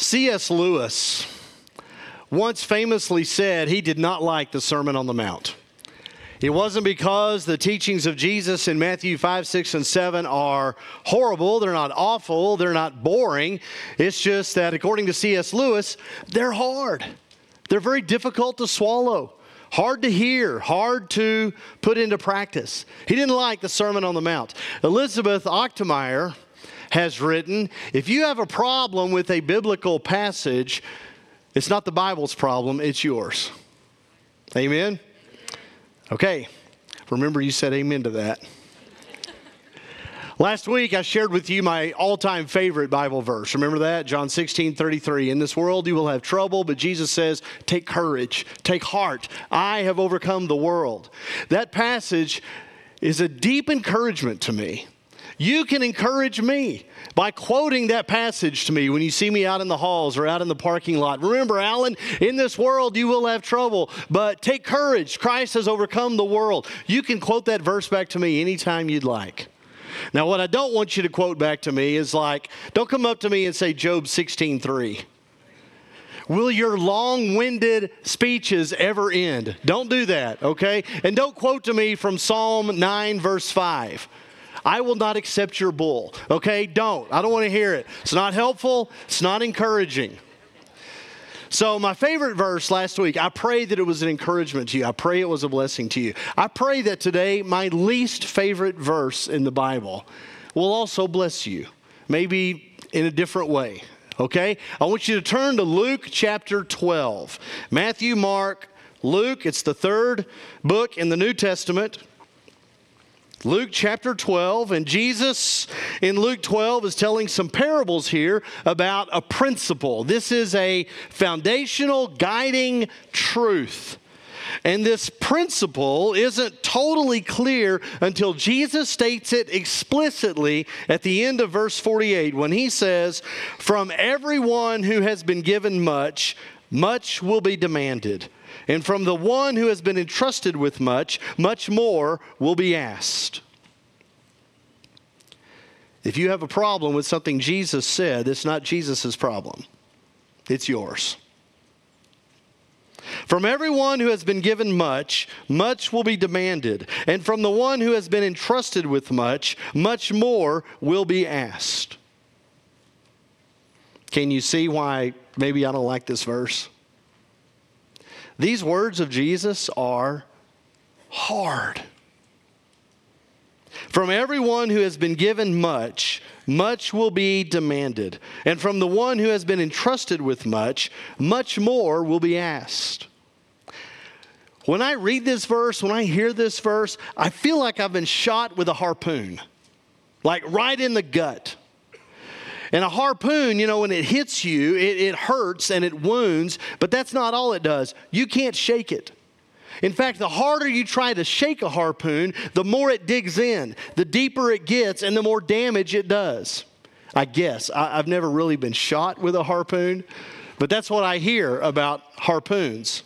C.S. Lewis once famously said he did not like the Sermon on the Mount. It wasn't because the teachings of Jesus in Matthew 5, 6, and 7 are horrible. They're not awful. They're not boring. It's just that, according to C.S. Lewis, they're hard. They're very difficult to swallow, hard to hear, hard to put into practice. He didn't like the Sermon on the Mount. Elizabeth Achtemeier has written if you have a problem with a biblical passage, it's not the Bible's problem, it's yours. Amen? Okay, remember you said amen to that. Last week, I shared with you my all time favorite Bible verse. Remember that? John 16, 33. In this world, you will have trouble, but Jesus says, Take courage, take heart. I have overcome the world. That passage is a deep encouragement to me. You can encourage me by quoting that passage to me when you see me out in the halls or out in the parking lot. Remember, Alan, in this world you will have trouble, but take courage. Christ has overcome the world. You can quote that verse back to me anytime you'd like. Now, what I don't want you to quote back to me is like, don't come up to me and say Job 16:3. Will your long winded speeches ever end? Don't do that, okay? And don't quote to me from Psalm 9, verse 5. I will not accept your bull. Okay, don't. I don't want to hear it. It's not helpful, it's not encouraging. So, my favorite verse last week, I pray that it was an encouragement to you. I pray it was a blessing to you. I pray that today, my least favorite verse in the Bible will also bless you, maybe in a different way. Okay? I want you to turn to Luke chapter 12. Matthew, Mark, Luke, it's the third book in the New Testament. Luke chapter 12, and Jesus in Luke 12 is telling some parables here about a principle. This is a foundational guiding truth. And this principle isn't totally clear until Jesus states it explicitly at the end of verse 48 when he says, From everyone who has been given much, much will be demanded. And from the one who has been entrusted with much, much more will be asked. If you have a problem with something Jesus said, it's not Jesus' problem, it's yours. From everyone who has been given much, much will be demanded. And from the one who has been entrusted with much, much more will be asked. Can you see why maybe I don't like this verse? These words of Jesus are hard. From everyone who has been given much, much will be demanded. And from the one who has been entrusted with much, much more will be asked. When I read this verse, when I hear this verse, I feel like I've been shot with a harpoon, like right in the gut. And a harpoon, you know, when it hits you, it, it hurts and it wounds, but that's not all it does. You can't shake it. In fact, the harder you try to shake a harpoon, the more it digs in, the deeper it gets, and the more damage it does. I guess. I, have never really been shot with a harpoon, but that's what I hear about harpoons.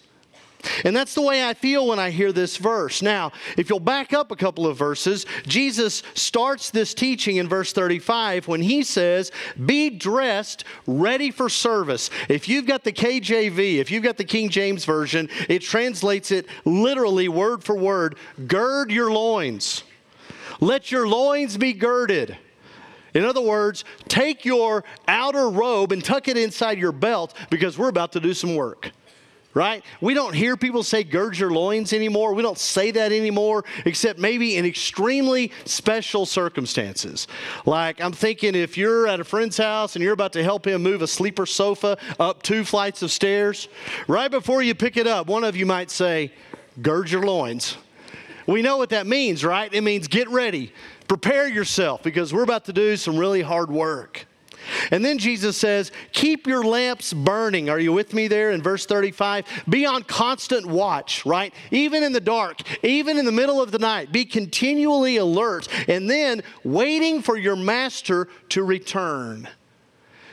And that's the way I feel when I hear this verse. Now, if you'll back up a couple of verses, Jesus starts this teaching in verse 35 when he says, Be dressed, ready for service. If you've got the KJV, if you've got the King James Version, it translates it literally word for word gird your loins. Let your loins be girded. In other words, take your outer robe and tuck it inside your belt because we're about to do some work right? We don't hear people say gird your loins anymore. We don't say that anymore, except maybe in extremely special circumstances. Like I'm thinking if you're at a friend's house and you're about to help him move a sleeper sofa up two flights of stairs, right before you pick it up, one of you might say, gird your loins. We know what that means, right? It means get ready, prepare yourself because we're about to do some really hard work. And then Jesus says, Keep your lamps burning. Are you with me there in verse 35? Be on constant watch, right? Even in the dark, even in the middle of the night, be continually alert and then waiting for your master to return.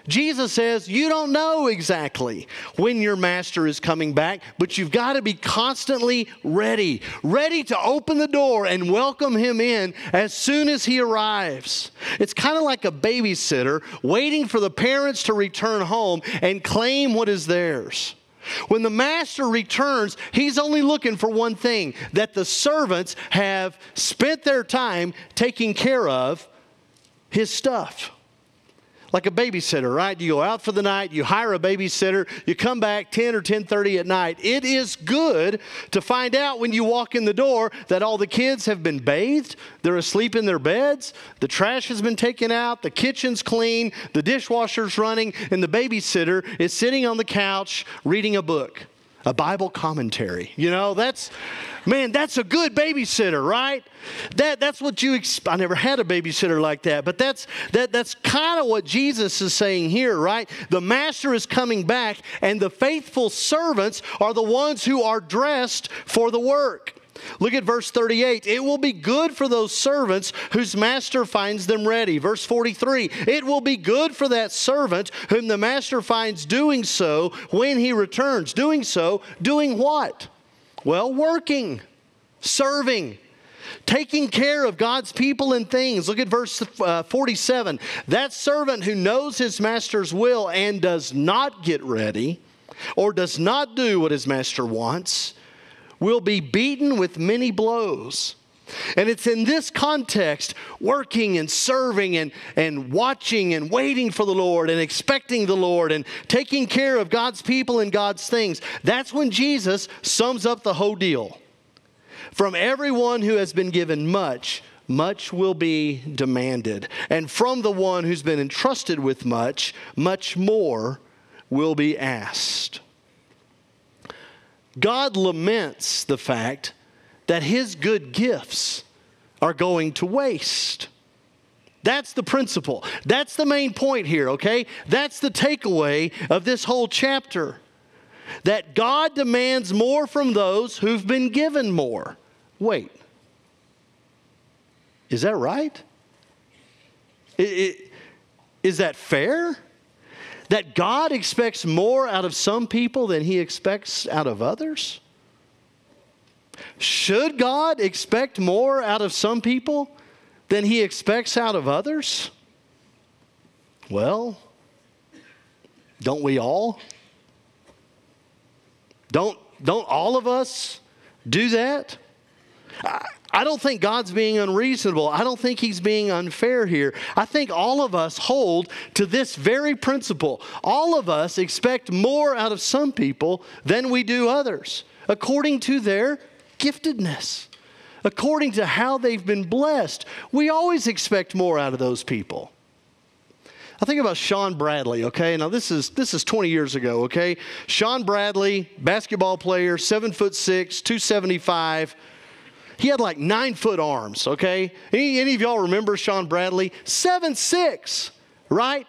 Jesus says, You don't know exactly when your master is coming back, but you've got to be constantly ready, ready to open the door and welcome him in as soon as he arrives. It's kind of like a babysitter waiting for the parents to return home and claim what is theirs. When the master returns, he's only looking for one thing that the servants have spent their time taking care of his stuff like a babysitter, right? You go out for the night, you hire a babysitter, you come back 10 or 10:30 at night. It is good to find out when you walk in the door that all the kids have been bathed, they're asleep in their beds, the trash has been taken out, the kitchen's clean, the dishwasher's running, and the babysitter is sitting on the couch reading a book a Bible commentary. You know, that's, man, that's a good babysitter, right? That, that's what you, I never had a babysitter like that, but that's, that, that's kind of what Jesus is saying here, right? The master is coming back, and the faithful servants are the ones who are dressed for the work. Look at verse 38. It will be good for those servants whose master finds them ready. Verse 43. It will be good for that servant whom the master finds doing so when he returns. Doing so, doing what? Well, working, serving, taking care of God's people and things. Look at verse uh, 47. That servant who knows his master's will and does not get ready or does not do what his master wants will be beaten with many blows. And it's in this context, working and serving and, and watching and waiting for the Lord and expecting the Lord and taking care of God's people and God's things. That's when Jesus sums up the whole deal. From everyone who has been given much, much will be demanded. And from the one who's been entrusted with much, much more will be asked. God laments the fact that his good gifts are going to waste. That's the principle. That's the main point here, okay? That's the takeaway of this whole chapter. That God demands more from those who've been given more. Wait, is that right? Is that fair? That God expects more out of some people than he expects out of others? Should God expect more out of some people than he expects out of others? Well, don't we all? Don't, don't all of us do that? I, I don't think God's being unreasonable. I don't think He's being unfair here. I think all of us hold to this very principle. All of us expect more out of some people than we do others, according to their giftedness, according to how they've been blessed. We always expect more out of those people. I think about Shawn Bradley, okay? Now this is this is 20 years ago, okay? Shawn Bradley, basketball player, seven foot six, 275 he had like nine foot arms, okay? Any, any of y'all remember Shawn Bradley? Seven six, right?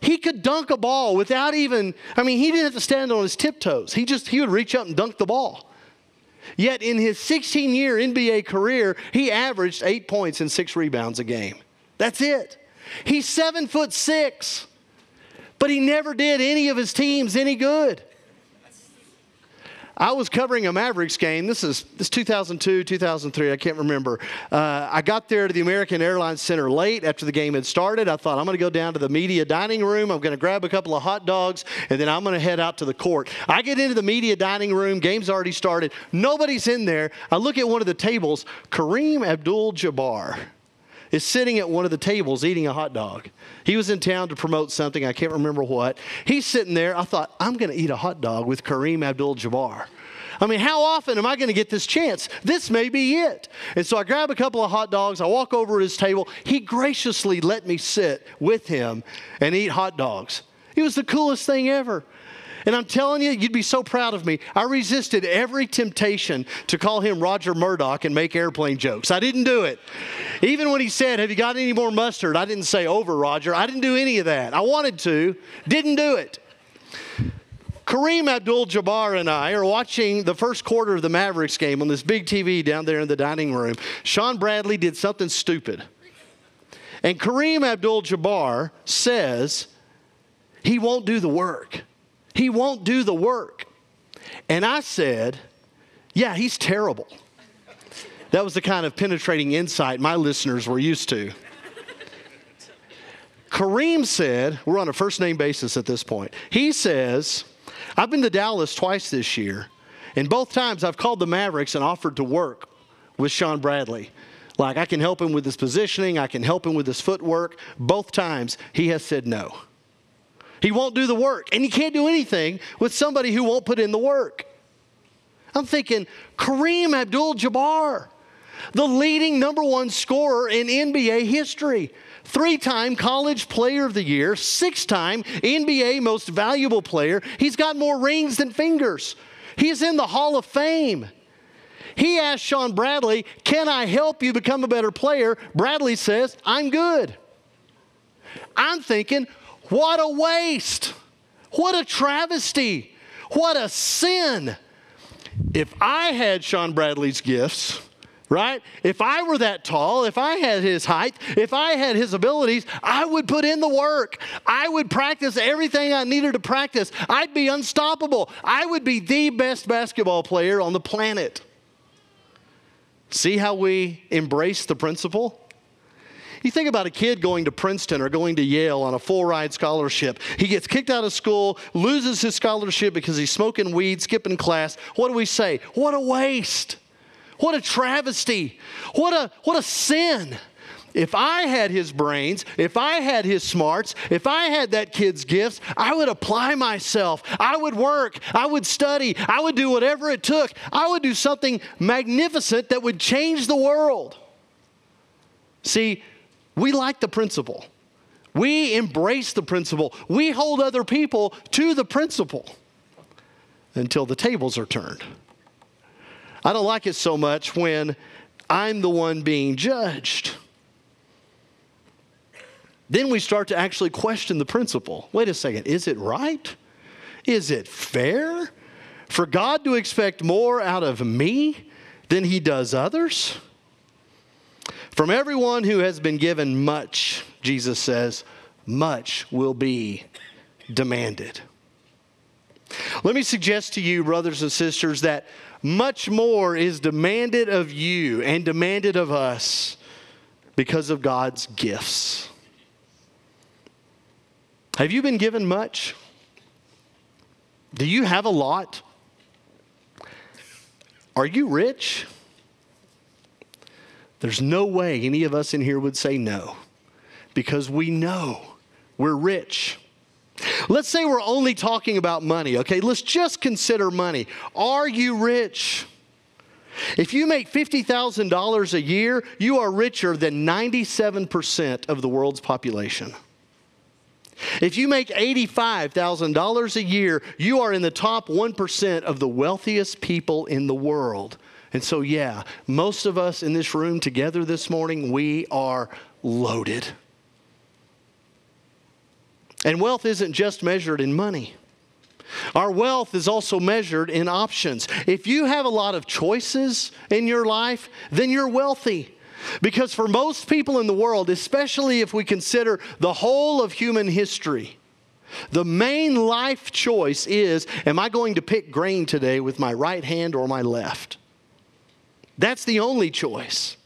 He could dunk a ball without even, I mean, he didn't have to stand on his tiptoes. He just, he would reach up and dunk the ball. Yet in his 16 year NBA career, he averaged eight points and six rebounds a game. That's it. He's seven foot six, but he never did any of his teams any good. I was covering a Mavericks game. This is this 2002, 2003. I can't remember. Uh, I got there to the American Airlines Center late after the game had started. I thought I'm going to go down to the media dining room. I'm going to grab a couple of hot dogs, and then I'm going to head out to the court. I get into the media dining room. Game's already started. Nobody's in there. I look at one of the tables. Kareem Abdul-Jabbar is sitting at one of the tables eating a hot dog. He was in town to promote something, I can't remember what. He's sitting there. I thought, I'm going to eat a hot dog with Kareem Abdul Jabbar. I mean, how often am I going to get this chance? This may be it. And so I grab a couple of hot dogs. I walk over to his table. He graciously let me sit with him and eat hot dogs. It was the coolest thing ever. And I'm telling you, you'd be so proud of me. I resisted every temptation to call him Roger Murdoch and make airplane jokes. I didn't do it. Even when he said, Have you got any more mustard? I didn't say over, Roger. I didn't do any of that. I wanted to, didn't do it. Kareem Abdul Jabbar and I are watching the first quarter of the Mavericks game on this big TV down there in the dining room. Shawn Bradley did something stupid. And Kareem Abdul Jabbar says, he won't do the work. He won't do the work. And I said, Yeah, he's terrible. That was the kind of penetrating insight my listeners were used to. Kareem said, we're on a first name basis at this point. He says, I've been to Dallas twice this year, and both times I've called the Mavericks and offered to work with Shawn Bradley. Like, I can help him with his positioning, I can help him with his footwork. Both times he has said no. He won't do the work, and you can't do anything with somebody who won't put in the work. I'm thinking, Kareem Abdul Jabbar, the leading number one scorer in NBA history three time College Player of the Year, six time NBA Most Valuable Player. He's got more rings than fingers. He's in the Hall of Fame. He asked Shawn Bradley, Can I help you become a better player? Bradley says, I'm good. I'm thinking, What a waste. What a travesty. What a sin. If I had Shawn Bradley's gifts, right? If I were that tall, if I had his height, if I had his abilities, I would put in the work. I would practice everything I needed to practice. I'd be unstoppable. I would be the best basketball player on the planet. See how we embrace the principle? You think about a kid going to Princeton or going to Yale on a full ride scholarship. He gets kicked out of school, loses his scholarship because he's smoking weed, skipping class. What do we say? What a waste. What a travesty. What a, what a sin. If I had his brains, if I had his smarts, if I had that kid's gifts, I would apply myself. I would work. I would study. I would do whatever it took. I would do something magnificent that would change the world. See, we like the principle. We embrace the principle. We hold other people to the principle until the tables are turned. I don't like it so much when I'm the one being judged. Then we start to actually question the principle. Wait a second, is it right? Is it fair for God to expect more out of me than he does others? From everyone who has been given much, Jesus says, much will be demanded. Let me suggest to you, brothers and sisters, that much more is demanded of you and demanded of us because of God's gifts. Have you been given much? Do you have a lot? Are you rich? There's no way any of us in here would say no because we know we're rich. Let's say we're only talking about money, okay? Let's just consider money. Are you rich? If you make $50,000 a year, you are richer than 97% of the world's population. If you make $85,000 a year, you are in the top 1% of the wealthiest people in the world. And so, yeah, most of us in this room together this morning, we are loaded. And wealth isn't just measured in money. Our wealth is also measured in options. If you have a lot of choices in your life, then you're wealthy. Because for most people in the world, especially if we consider the whole of human history, the main life choice is Am I going to pick grain today with my right hand or my left? That's the only choice.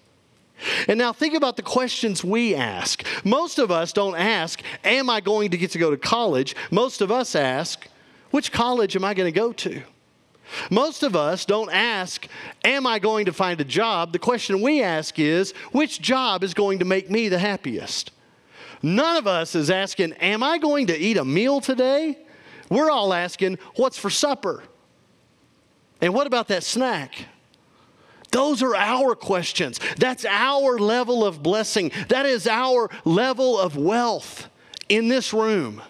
And now think about the questions we ask. Most of us don't ask, Am I going to get to go to college? Most of us ask, Which college am I going to go to? Most of us don't ask, Am I going to find a job? The question we ask is, Which job is going to make me the happiest? None of us is asking, Am I going to eat a meal today? We're all asking, What's for supper? And what about that snack? Those are our questions. That's our level of blessing. That is our level of wealth in this room.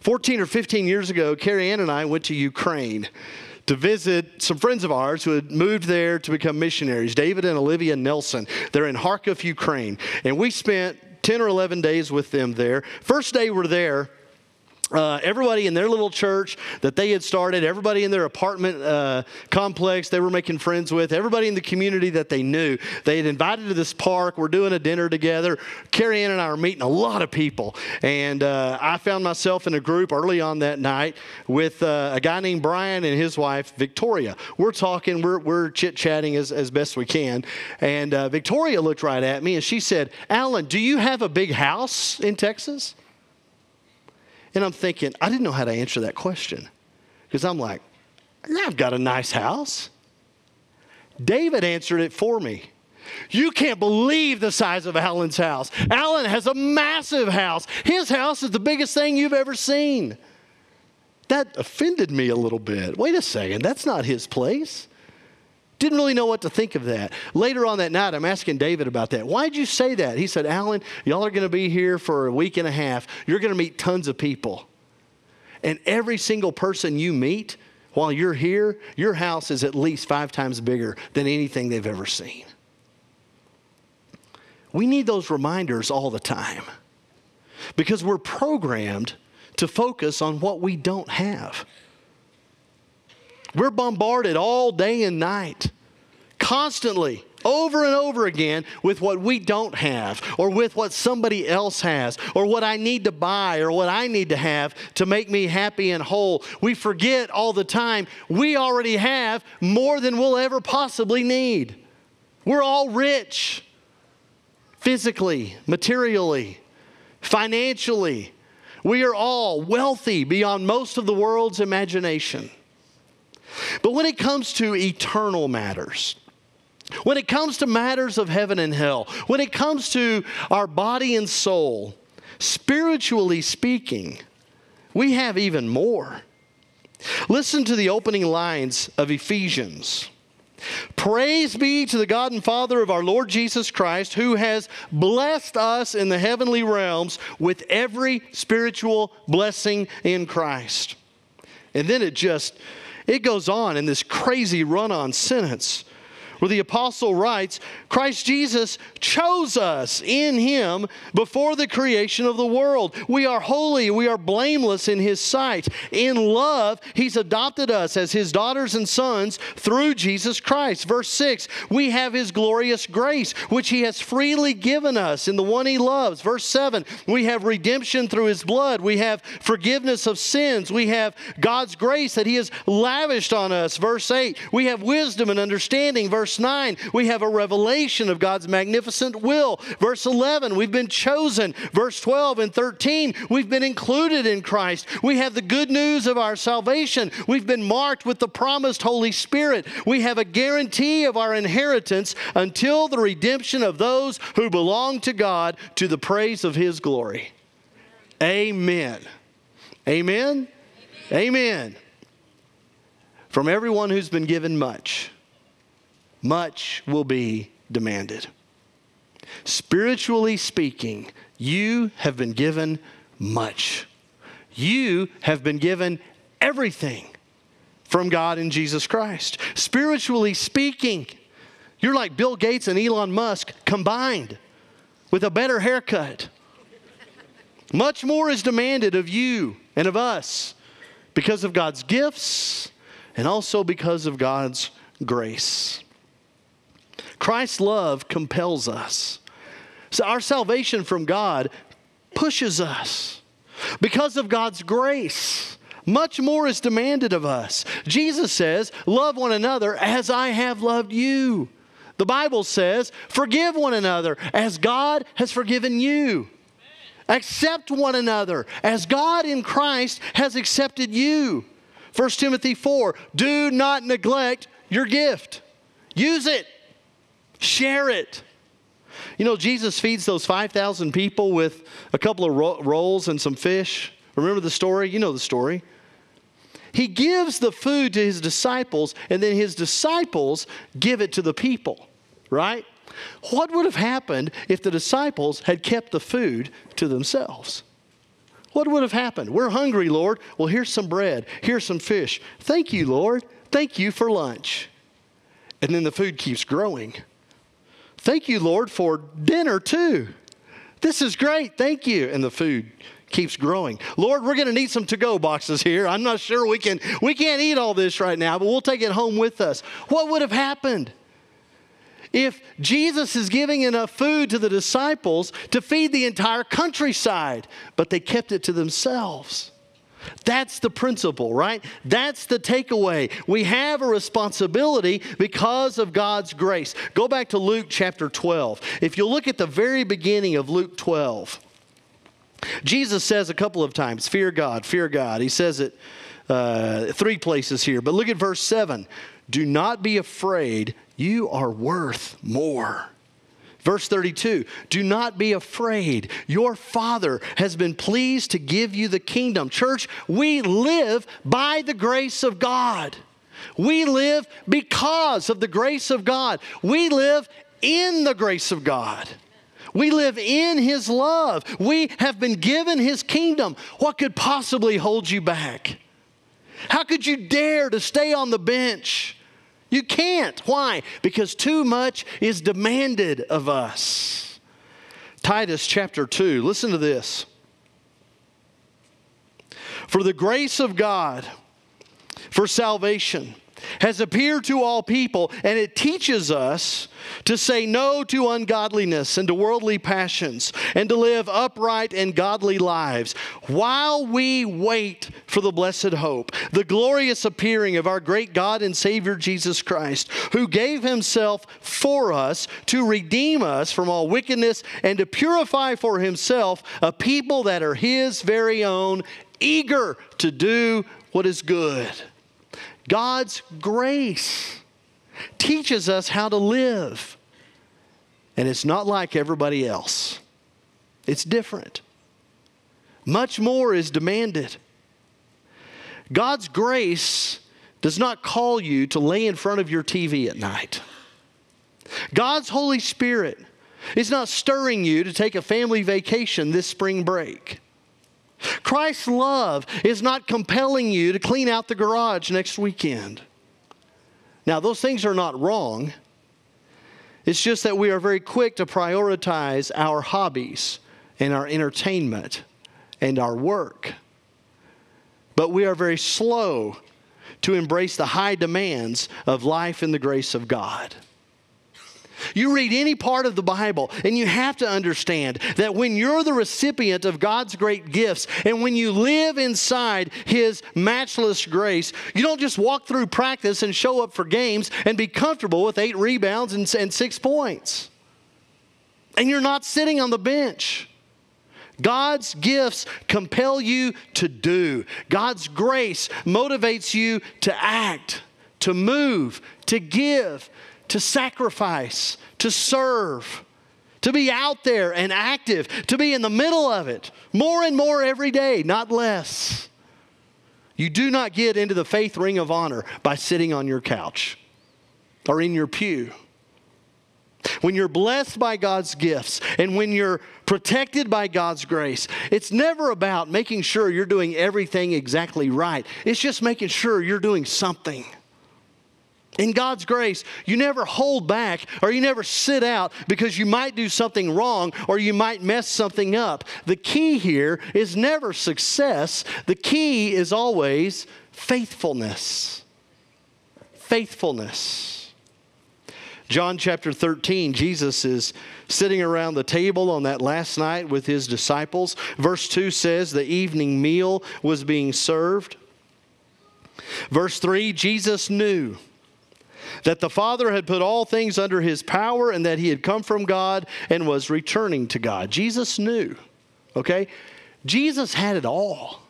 14 or 15 years ago, Carrie Ann and I went to Ukraine to visit some friends of ours who had moved there to become missionaries, David and Olivia Nelson. They're in Kharkov, Ukraine. And we spent 10 or 11 days with them there. First day we're there, uh, everybody in their little church that they had started, everybody in their apartment uh, complex they were making friends with, everybody in the community that they knew. They had invited to this park. We're doing a dinner together. Carrie Ann and I are meeting a lot of people. And uh, I found myself in a group early on that night with uh, a guy named Brian and his wife, Victoria. We're talking, we're, we're chit chatting as, as best we can. And uh, Victoria looked right at me and she said, Alan, do you have a big house in Texas? And I'm thinking, I didn't know how to answer that question because I'm like, I've got a nice house. David answered it for me. You can't believe the size of Alan's house. Alan has a massive house. His house is the biggest thing you've ever seen. That offended me a little bit. Wait a second, that's not his place. Didn't really know what to think of that. Later on that night, I'm asking David about that. Why'd you say that? He said, Alan, y'all are going to be here for a week and a half. You're going to meet tons of people. And every single person you meet while you're here, your house is at least five times bigger than anything they've ever seen. We need those reminders all the time because we're programmed to focus on what we don't have. We're bombarded all day and night, constantly, over and over again, with what we don't have, or with what somebody else has, or what I need to buy, or what I need to have to make me happy and whole. We forget all the time we already have more than we'll ever possibly need. We're all rich physically, materially, financially. We are all wealthy beyond most of the world's imagination. But when it comes to eternal matters, when it comes to matters of heaven and hell, when it comes to our body and soul, spiritually speaking, we have even more. Listen to the opening lines of Ephesians. Praise be to the God and Father of our Lord Jesus Christ, who has blessed us in the heavenly realms with every spiritual blessing in Christ. And then it just it goes on in this crazy run on sentence where the apostle writes, Christ Jesus chose us in him before the creation of the world. We are holy, we are blameless in his sight. In love, he's adopted us as his daughters and sons through Jesus Christ. Verse 6 We have his glorious grace, which he has freely given us in the one he loves. Verse 7 We have redemption through his blood, we have forgiveness of sins, we have God's grace that he has lavished on us. Verse 8 We have wisdom and understanding. Verse Verse 9, we have a revelation of God's magnificent will. Verse 11, we've been chosen. Verse 12 and 13, we've been included in Christ. We have the good news of our salvation. We've been marked with the promised Holy Spirit. We have a guarantee of our inheritance until the redemption of those who belong to God to the praise of His glory. Amen. Amen. Amen. Amen. From everyone who's been given much much will be demanded. Spiritually speaking, you have been given much. You have been given everything from God in Jesus Christ. Spiritually speaking, you're like Bill Gates and Elon Musk combined with a better haircut. Much more is demanded of you and of us because of God's gifts and also because of God's grace. Christ's love compels us. So our salvation from God pushes us. Because of God's grace, much more is demanded of us. Jesus says, Love one another as I have loved you. The Bible says, Forgive one another as God has forgiven you. Accept one another as God in Christ has accepted you. 1 Timothy 4 Do not neglect your gift, use it. Share it. You know, Jesus feeds those 5,000 people with a couple of ro- rolls and some fish. Remember the story? You know the story. He gives the food to his disciples, and then his disciples give it to the people, right? What would have happened if the disciples had kept the food to themselves? What would have happened? We're hungry, Lord. Well, here's some bread. Here's some fish. Thank you, Lord. Thank you for lunch. And then the food keeps growing. Thank you, Lord, for dinner too. This is great. Thank you. And the food keeps growing. Lord, we're going to need some to-go boxes here. I'm not sure we can we can't eat all this right now, but we'll take it home with us. What would have happened? If Jesus is giving enough food to the disciples to feed the entire countryside, but they kept it to themselves. That's the principle, right? That's the takeaway. We have a responsibility because of God's grace. Go back to Luke chapter 12. If you look at the very beginning of Luke 12, Jesus says a couple of times, Fear God, fear God. He says it uh, three places here. But look at verse 7 Do not be afraid, you are worth more. Verse 32 Do not be afraid. Your Father has been pleased to give you the kingdom. Church, we live by the grace of God. We live because of the grace of God. We live in the grace of God. We live in His love. We have been given His kingdom. What could possibly hold you back? How could you dare to stay on the bench? You can't. Why? Because too much is demanded of us. Titus chapter 2, listen to this. For the grace of God for salvation has appeared to all people, and it teaches us to say no to ungodliness and to worldly passions, and to live upright and godly lives, while we wait for the blessed hope, the glorious appearing of our great God and Savior Jesus Christ, who gave himself for us to redeem us from all wickedness and to purify for himself a people that are his very own, eager to do what is good. God's grace teaches us how to live. And it's not like everybody else, it's different. Much more is demanded. God's grace does not call you to lay in front of your TV at night. God's Holy Spirit is not stirring you to take a family vacation this spring break. Christ's love is not compelling you to clean out the garage next weekend. Now, those things are not wrong. It's just that we are very quick to prioritize our hobbies and our entertainment and our work. But we are very slow to embrace the high demands of life in the grace of God. You read any part of the Bible, and you have to understand that when you're the recipient of God's great gifts, and when you live inside His matchless grace, you don't just walk through practice and show up for games and be comfortable with eight rebounds and, and six points. And you're not sitting on the bench. God's gifts compel you to do. God's grace motivates you to act, to move, to give, to sacrifice, to serve, to be out there and active, to be in the middle of it more and more every day, not less. You do not get into the faith ring of honor by sitting on your couch or in your pew. When you're blessed by God's gifts and when you're protected by God's grace, it's never about making sure you're doing everything exactly right. It's just making sure you're doing something. In God's grace, you never hold back or you never sit out because you might do something wrong or you might mess something up. The key here is never success, the key is always faithfulness. Faithfulness. John chapter 13, Jesus is sitting around the table on that last night with his disciples. Verse 2 says the evening meal was being served. Verse 3 Jesus knew that the Father had put all things under his power and that he had come from God and was returning to God. Jesus knew, okay? Jesus had it all.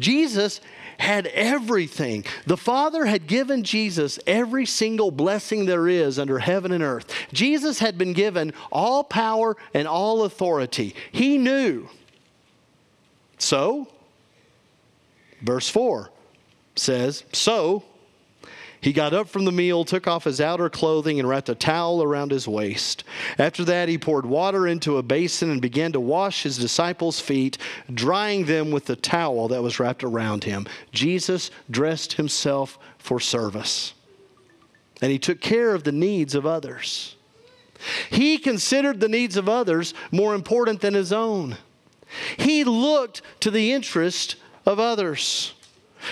Jesus had everything. The Father had given Jesus every single blessing there is under heaven and earth. Jesus had been given all power and all authority. He knew. So, verse 4 says, So, he got up from the meal, took off his outer clothing, and wrapped a towel around his waist. After that, he poured water into a basin and began to wash his disciples' feet, drying them with the towel that was wrapped around him. Jesus dressed himself for service, and he took care of the needs of others. He considered the needs of others more important than his own. He looked to the interest of others.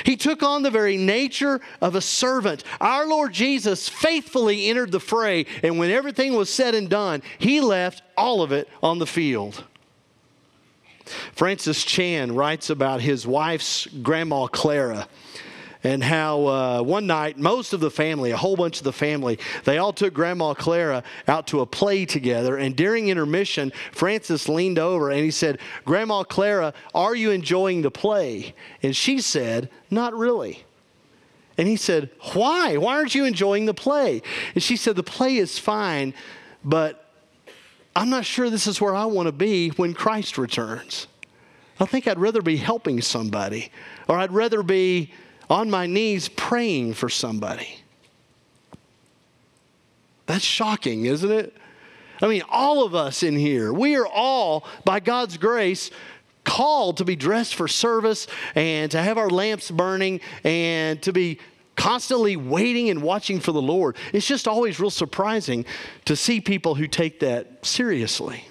He took on the very nature of a servant. Our Lord Jesus faithfully entered the fray, and when everything was said and done, he left all of it on the field. Francis Chan writes about his wife's grandma Clara and how uh, one night most of the family, a whole bunch of the family, they all took Grandma Clara out to a play together. And during intermission, Francis leaned over and he said, Grandma Clara, are you enjoying the play? And she said, Not really. And he said, Why? Why aren't you enjoying the play? And she said, The play is fine, but I'm not sure this is where I want to be when Christ returns. I think I'd rather be helping somebody, or I'd rather be on my knees praying for somebody. That's shocking, isn't it? I mean, all of us in here, we are all, by God's grace, called to be dressed for service and to have our lamps burning and to be constantly waiting and watching for the Lord. It's just always real surprising to see people who take that seriously.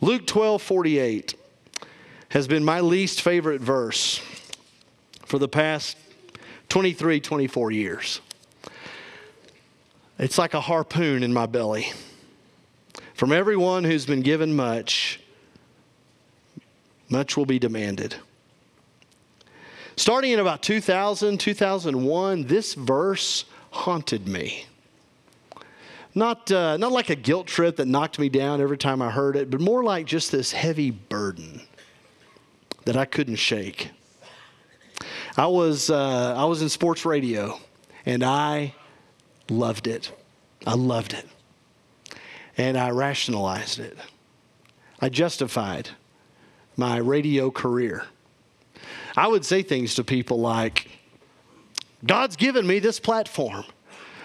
Luke 12 48 has been my least favorite verse for the past 23, 24 years. It's like a harpoon in my belly. From everyone who's been given much, much will be demanded. Starting in about 2000, 2001, this verse haunted me. Not, uh, not like a guilt trip that knocked me down every time I heard it, but more like just this heavy burden that I couldn't shake. I was, uh, I was in sports radio and I loved it. I loved it. And I rationalized it. I justified my radio career. I would say things to people like, God's given me this platform.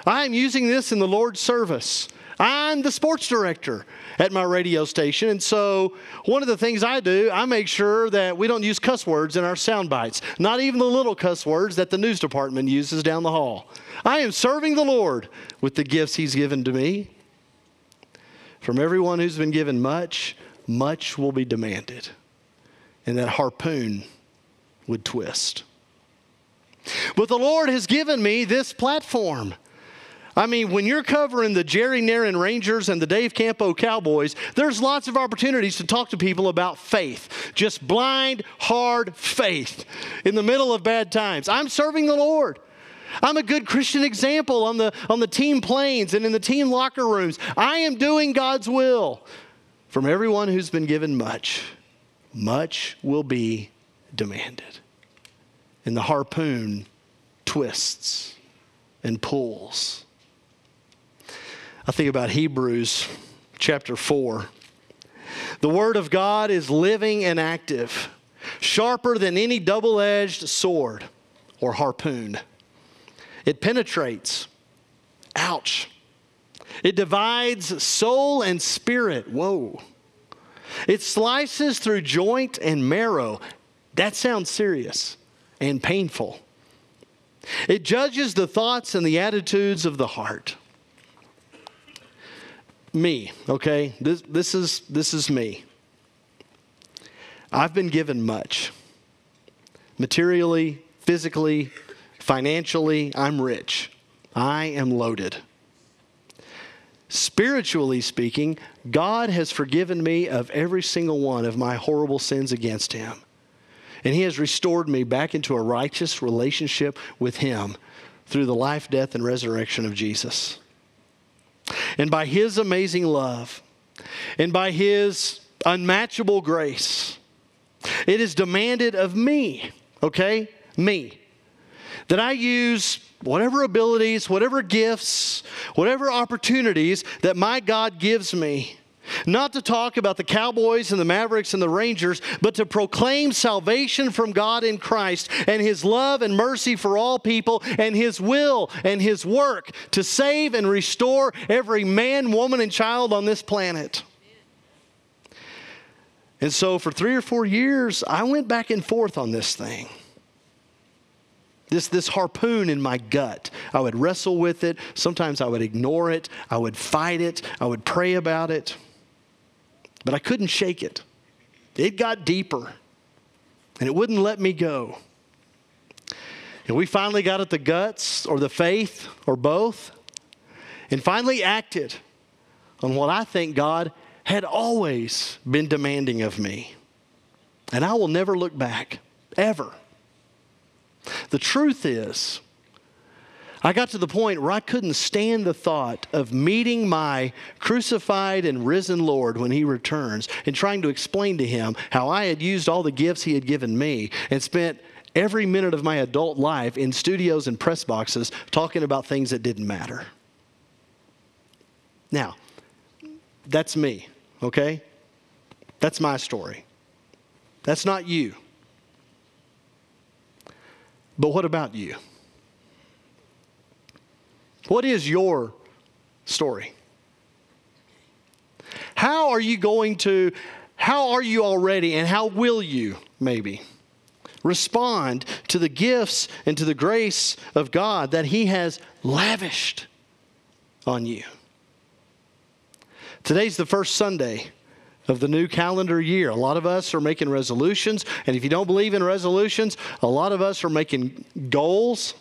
I'm using this in the Lord's service. I'm the sports director at my radio station. And so, one of the things I do, I make sure that we don't use cuss words in our sound bites, not even the little cuss words that the news department uses down the hall. I am serving the Lord with the gifts He's given to me. From everyone who's been given much, much will be demanded. And that harpoon would twist. But the Lord has given me this platform. I mean, when you're covering the Jerry Narron Rangers and the Dave Campo Cowboys, there's lots of opportunities to talk to people about faith. Just blind, hard faith in the middle of bad times. I'm serving the Lord. I'm a good Christian example on the, on the team planes and in the team locker rooms. I am doing God's will. From everyone who's been given much, much will be demanded. And the harpoon twists and pulls I think about Hebrews chapter 4. The Word of God is living and active, sharper than any double edged sword or harpoon. It penetrates. Ouch. It divides soul and spirit. Whoa. It slices through joint and marrow. That sounds serious and painful. It judges the thoughts and the attitudes of the heart me, okay? This, this, is, this is me. I've been given much. Materially, physically, financially, I'm rich. I am loaded. Spiritually speaking, God has forgiven me of every single one of my horrible sins against Him. And He has restored me back into a righteous relationship with Him through the life, death, and resurrection of Jesus. And by His amazing love and by His unmatchable grace, it is demanded of me, okay? Me. That I use whatever abilities, whatever gifts, whatever opportunities that my God gives me not to talk about the Cowboys and the Mavericks and the Rangers, but to proclaim salvation from God in Christ and His love and mercy for all people and His will and His work to save and restore every man, woman, and child on this planet. And so for three or four years, I went back and forth on this thing. This, this harpoon in my gut. I would wrestle with it. Sometimes I would ignore it. I would fight it. I would pray about it but I couldn't shake it. it got deeper and it wouldn't let me go. And we finally got at the guts or the faith or both and finally acted on what I think God had always been demanding of me. And I will never look back, ever. The truth is, I got to the point where I couldn't stand the thought of meeting my crucified and risen Lord when he returns and trying to explain to him how I had used all the gifts he had given me and spent every minute of my adult life in studios and press boxes talking about things that didn't matter. Now, that's me, okay? That's my story. That's not you. But what about you? What is your story? How are you going to, how are you already, and how will you, maybe, respond to the gifts and to the grace of God that He has lavished on you? Today's the first Sunday of the new calendar year. A lot of us are making resolutions, and if you don't believe in resolutions, a lot of us are making goals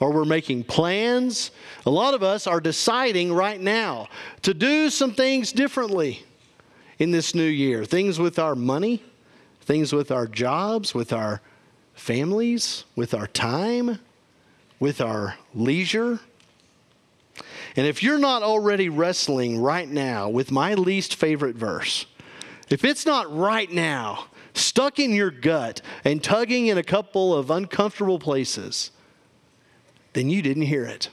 or we're making plans. A lot of us are deciding right now to do some things differently in this new year things with our money, things with our jobs, with our families, with our time, with our leisure. And if you're not already wrestling right now with my least favorite verse, if it's not right now, stuck in your gut and tugging in a couple of uncomfortable places, then you didn't hear it.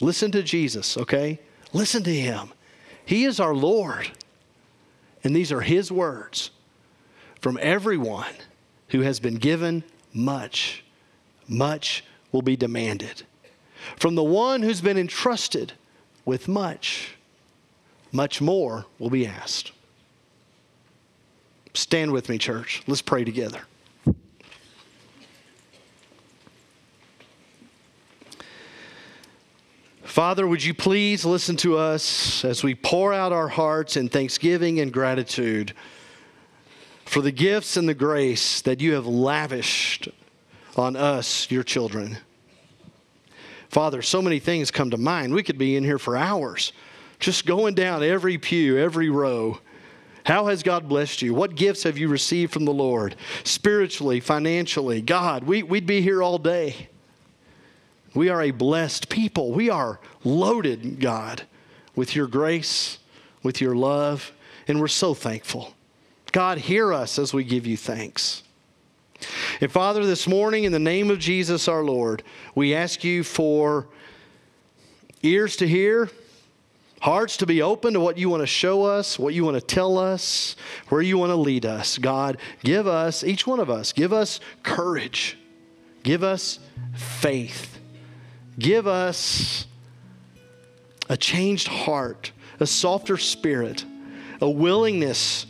Listen to Jesus, okay? Listen to him. He is our Lord. And these are his words from everyone who has been given much, much will be demanded. From the one who's been entrusted with much, much more will be asked. Stand with me, church. Let's pray together. Father, would you please listen to us as we pour out our hearts in thanksgiving and gratitude for the gifts and the grace that you have lavished on us, your children. Father, so many things come to mind. We could be in here for hours, just going down every pew, every row. How has God blessed you? What gifts have you received from the Lord? Spiritually, financially, God, we, we'd be here all day. We are a blessed people. We are loaded, God, with your grace, with your love, and we're so thankful. God, hear us as we give you thanks. And Father, this morning, in the name of Jesus our Lord, we ask you for ears to hear, hearts to be open to what you want to show us, what you want to tell us, where you want to lead us. God, give us, each one of us, give us courage, give us faith, give us a changed heart, a softer spirit, a willingness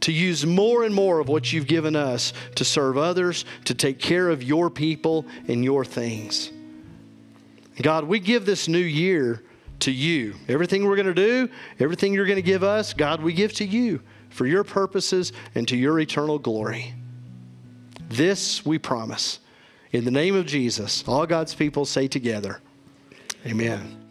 to use more and more of what you've given us to serve others, to take care of your people and your things. God, we give this new year to you. Everything we're going to do, everything you're going to give us, God, we give to you for your purposes and to your eternal glory. This we promise. In the name of Jesus, all God's people say together, Amen.